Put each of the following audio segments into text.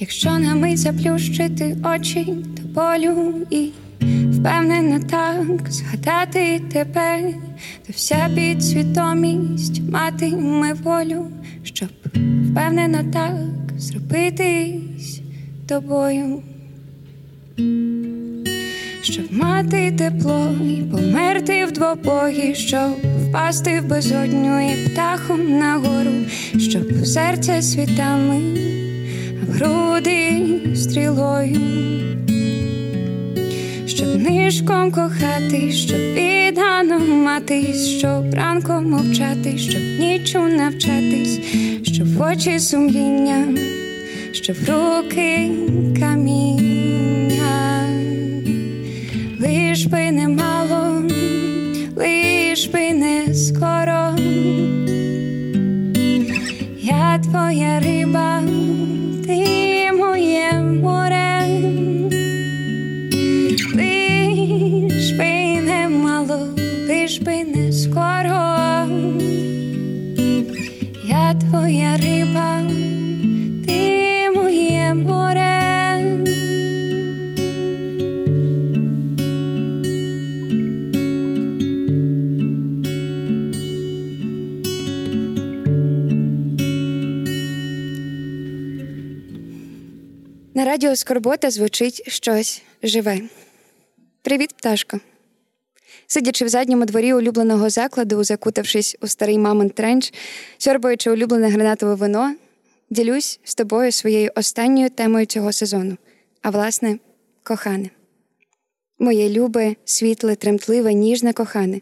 Якщо на мить заплющити очі до болю і впевнено так згадати тебе, то вся підсвідомість матиме волю, щоб впевнено так зробитись тобою, щоб мати тепло і померти в двобої, щоб впасти в безодню і птахом нагору, щоб серце світами, груди стрілою щоб нишком кохати, щоб віддано матись, щоб ранком мовчати, щоб нічу навчатись, щоб в очі сумління, щоб руки каміння, лиш би не мало, лиш би не скоро, я твоя риба, лиш би не скоро, я твоя риба, ти моє море. На радіо Скорбота звучить щось живе. Привіт, пташко. Сидячи в задньому дворі улюбленого закладу, закутавшись у старий мамин тренч, сьорбаючи улюблене гранатове вино, ділюсь з тобою своєю останньою темою цього сезону, а власне, кохане. Моє любе, світле, тремтливе, ніжне кохане.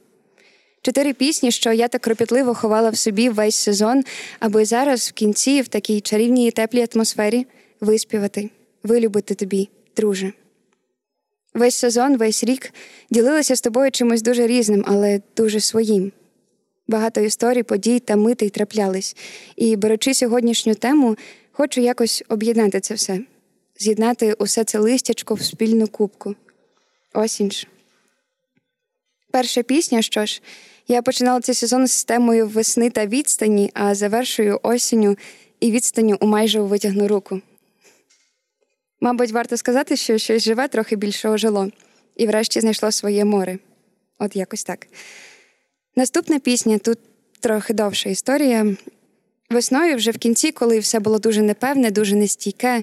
Чотири пісні, що я так кропітливо ховала в собі весь сезон, аби зараз в кінці, в такій чарівній і теплій атмосфері, виспівати, вилюбити тобі, друже. Весь сезон, весь рік ділилася з тобою чимось дуже різним, але дуже своїм. Багато історій, подій та митей траплялись, і, беручи сьогоднішню тему, хочу якось об'єднати це все, з'єднати усе це листячко в спільну кубку. Осінь ж. Перша пісня, що ж, я починала цей сезон з темою весни та відстані, а завершую осінню і відстаню у майже витягну руку. Мабуть, варто сказати, що щось живе трохи більше ожило, і врешті знайшло своє море. От якось так. Наступна пісня тут трохи довша історія. Весною, вже в кінці, коли все було дуже непевне, дуже нестійке,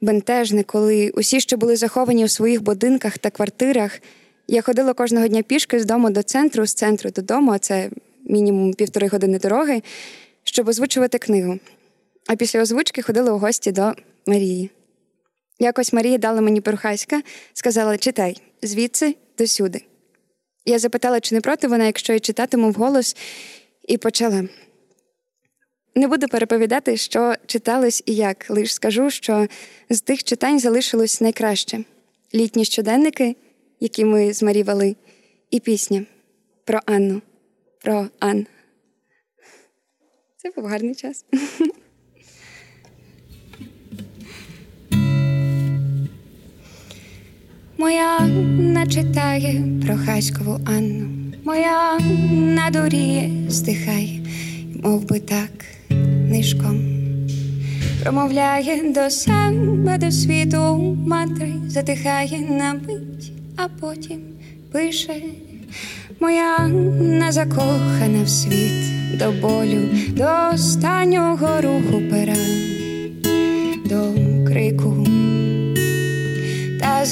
бентежне, коли усі ще були заховані у своїх будинках та квартирах, я ходила кожного дня пішки з дому до центру, з центру додому, а це мінімум півтори години дороги, щоб озвучувати книгу. А після озвучки ходила у гості до Марії. Якось Марія дала мені перухаська, сказала читай звідси до сюди. Я запитала, чи не проти вона, якщо я читатиму вголос, і почала. Не буду переповідати, що читалось і як, лише скажу, що з тих читань залишилось найкраще літні щоденники, які ми з Марі вели, і пісня про Анну, про Ан. Це був гарний час. Моя Анна читає про Хаськову Анну, моя Анна дуріє, стихає, мов би так нишком, промовляє до себе, до світу матері, затихає на мить, а потім пише. Моя Анна закохана в світ до болю, до останнього руху пера,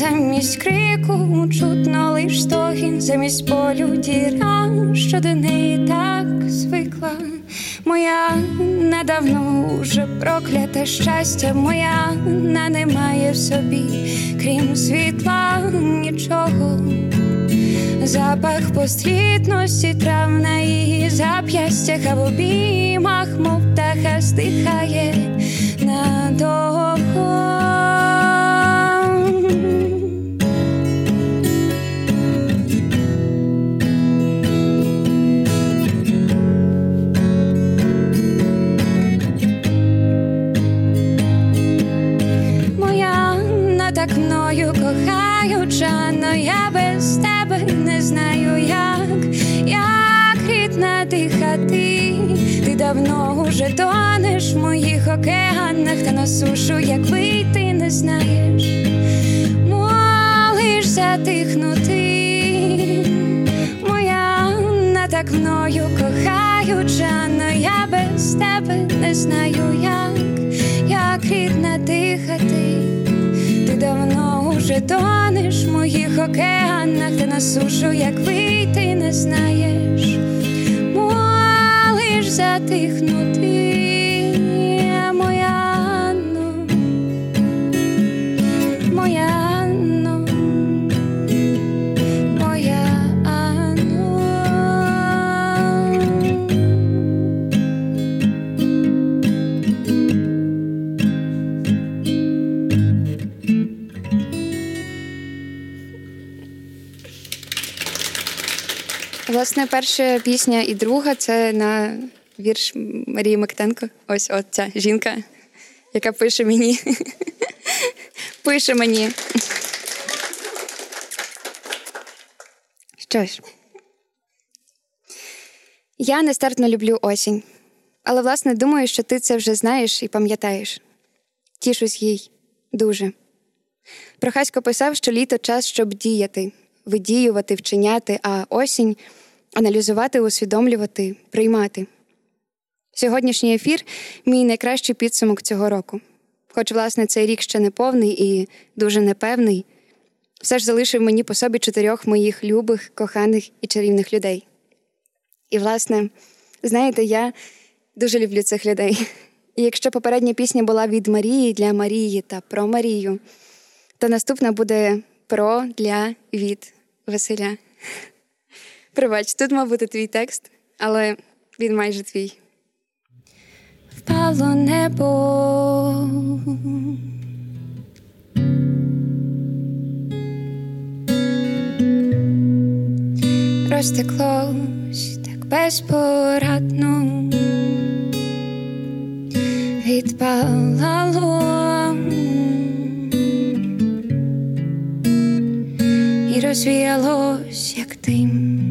замість крику чутно лиш стогін, замість болю діра, що до неї так звикла. Моя недавно уже прокляте щастя, моя на немає в собі, крім світла нічого. Запах пострітності трав на її зап'ястях, а в обіймах, мов птаха стихає надовго. Так мною кохаюча, но я без тебе не знаю, як, як рідна дихати, ти давно уже тонеш в моїх океанах, та на сушу, як вийти, не знаєш затихнути. Власне, перша пісня і друга це на вірш Марії Мактенко. Ось от ця жінка, яка пише мені. Пише мені. Що ж, я нестерпно люблю осінь, але, власне, думаю, що ти це вже знаєш і пам'ятаєш. Тішусь їй дуже. Прохасько писав, що літо час, щоб діяти, видіювати, вчиняти, а осінь аналізувати, усвідомлювати, приймати. Сьогоднішній ефір мій найкращий підсумок цього року. Хоч, власне, цей рік ще не повний і дуже непевний, все ж залишив мені по собі чотирьох моїх любих, коханих і чарівних людей. І, власне, знаєте, я дуже люблю цих людей. І якщо попередня пісня була від Марії для Марії та про Марію, то наступна буде про для від Василя. Пробач, тут мав бути твій текст, але він майже твій. Впало небо. Розтеклось так безпорадно, відпалало і розвіялось, як дим.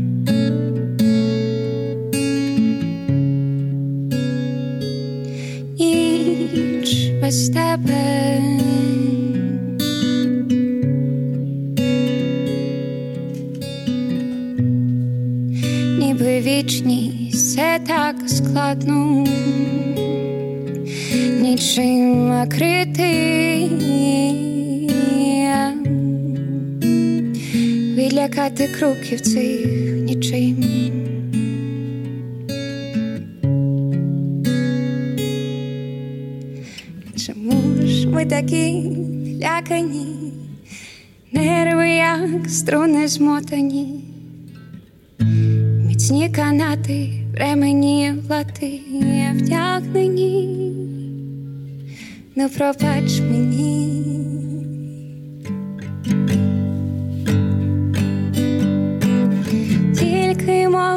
Кроків цих нічим. Чому ж ми такі лякані, нерви, як струни змотані, міцні канати, времені лати втягнені, ну пробач мені.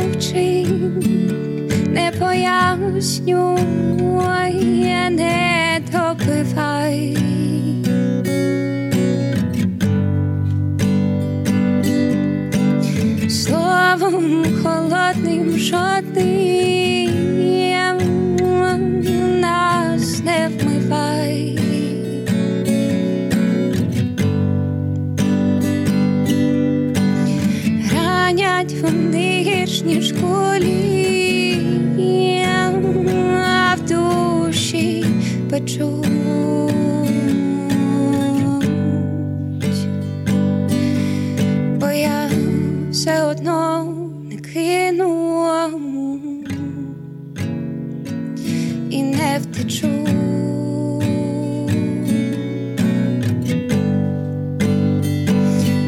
Мовчи, не поясню, я не допивай. Словом холодним жодним нас не вмивай. Ніж кулі, а в душі печуть. все одно не кину і не втечу.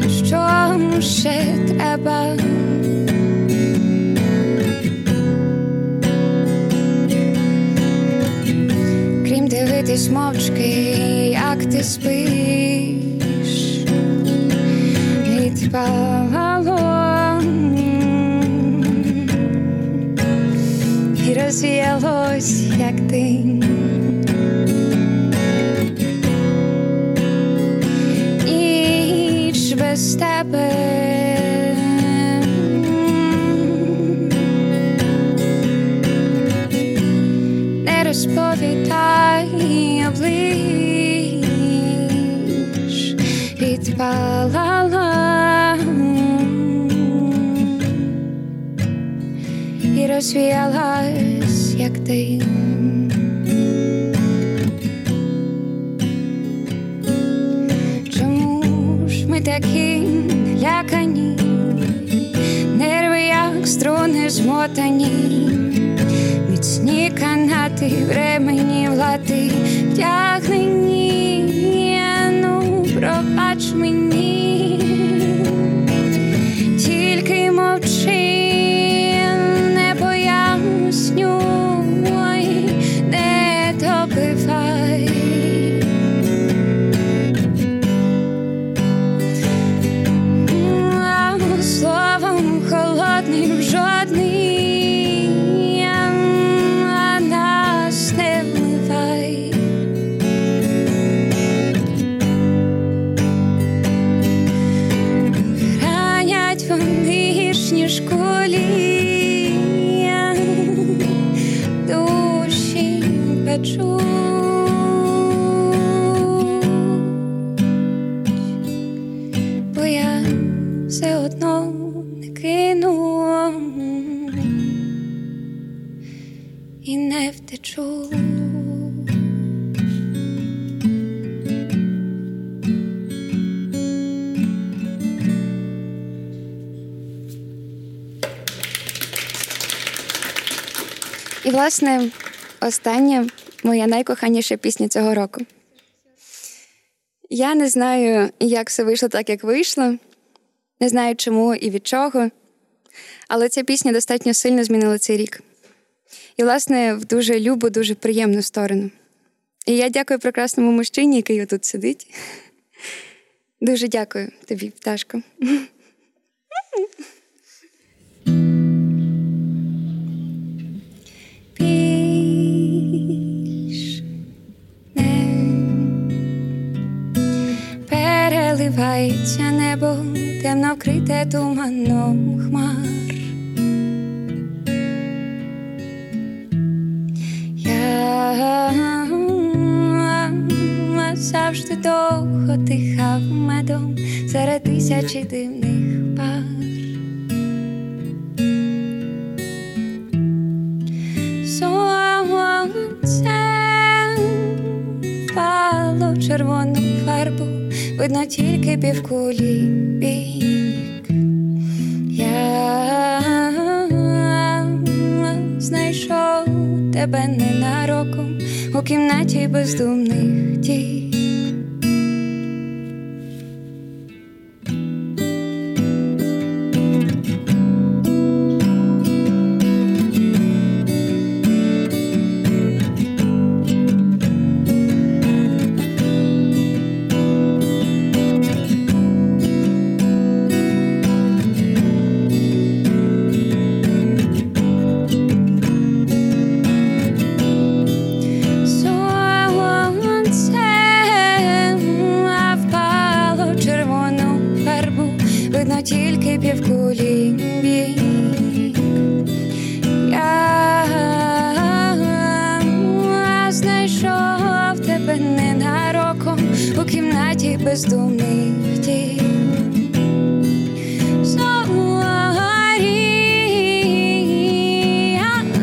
Що ще треба? Мовчки, як ти спиш, відпала. розвіялось, як день. Ніч без тебе. Як ти. Чому ж ми такі лякані, нерви, як струни змотані, міцні канати, времені влади втягнені, ну пробач мені, niech żaden І, не втечу. І, власне, остання моя найкоханіша пісня цього року. Я не знаю, як все вийшло так, як вийшло. Не знаю, чому і від чого. Але ця пісня достатньо сильно змінила цей рік. І, власне, в дуже любу, дуже приємну сторону. І я дякую прекрасному мужчині, який отут сидить. Дуже дякую тобі, пташко. Переливається небо, темно вкрите туманом хмар. Завжди довго дихав медом серед тисячі дивних пар. Сонце впало в червону фарбу, видно тільки півкулі бік. Я знайшов тебе ненароком у кімнаті бездумних дій. Бездумних дій.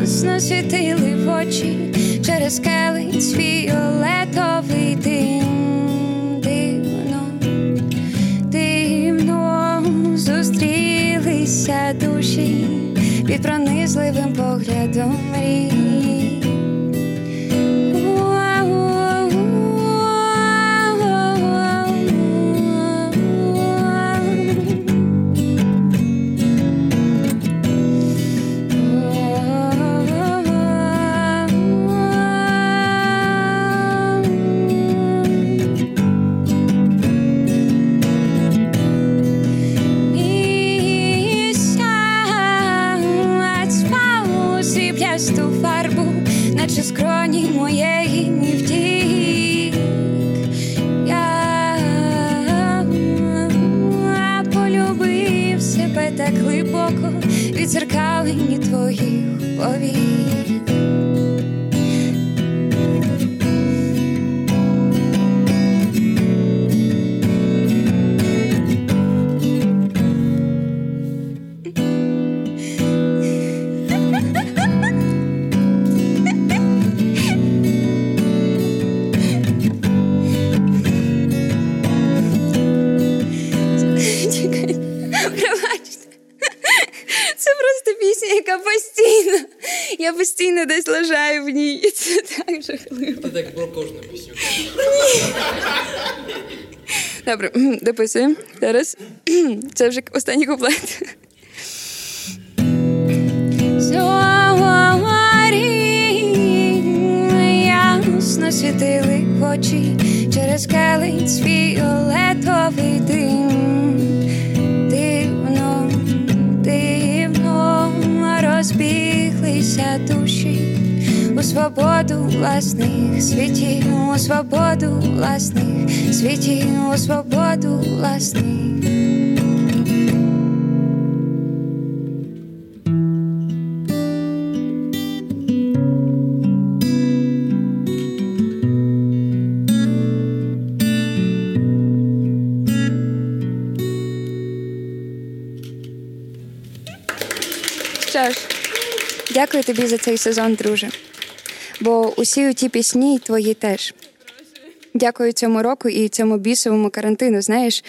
ясно світили в очі через келиць фіолетовий дим дивно, дивно зустрілися душі під пронизливим поглядом мрій. глибоко відзеркалені твоїх повік. Постійно десь лежаю в ній. І це так жахливо. Ти так про кожну пісню. Добре, дописуємо. Зараз. Це вже останній куплет. Ясно світили очі через келець фіолетовий дим. Дивно, дивно розбіглися душі у свободу власних світів, у свободу власних світів, у свободу власних. Дякую тобі за цей сезон, друже. Бо усі ті пісні твої теж. Дякую цьому року і цьому бісовому карантину. Знаєш,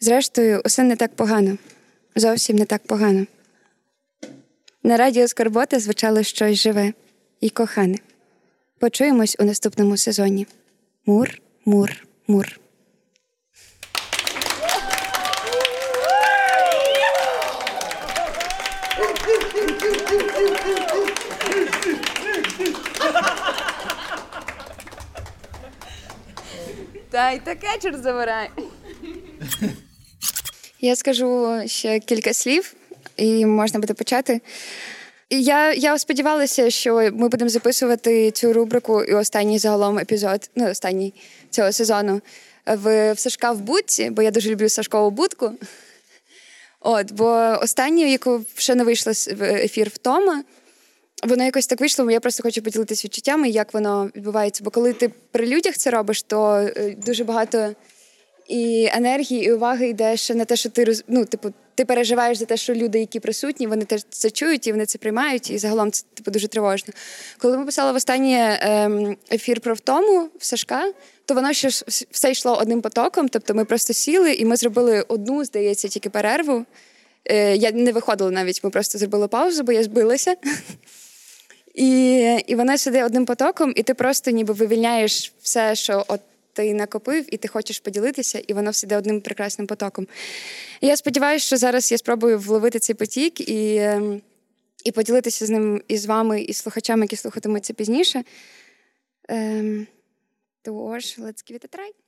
зрештою, усе не так погано. Зовсім не так погано. На радіо Скорбота звучало щось живе і кохане. Почуємось у наступному сезоні. Мур, мур, мур. Та й таке чорт забирай. Я скажу ще кілька слів, і можна буде почати. Я я сподівалася, що ми будемо записувати цю рубрику і останній загалом епізод, ну останній цього сезону в, в Сашка в будці, бо я дуже люблю Сашкову будку. От, бо останню, яку ще не вийшла в ефір втома, воно якось так вийшло, я просто хочу поділитися відчуттями, як воно відбувається. Бо коли ти при людях це робиш, то е, дуже багато і енергії, і уваги йде ще на те, що ти ну, типу, ти переживаєш за те, що люди, які присутні, вони теж це чують і вони це приймають, і загалом це типу дуже тривожно. Коли ми писали в останній ем, ефір про втому в Сашка, то воно ще все йшло одним потоком. Тобто ми просто сіли і ми зробили одну, здається, тільки перерву. Е, Я не виходила навіть, ми просто зробили паузу, бо я збилася. І і вона сюди одним потоком, і ти просто ніби вивільняєш все, що от ти накопив, і ти хочеш поділитися, і воно все йде одним прекрасним потоком. І я сподіваюся, що зараз я спробую вловити цей потік і ем, і поділитися з ним і з вами, і слухачами, які слухатимуть це пізніше. Um, тож, let's give it a try.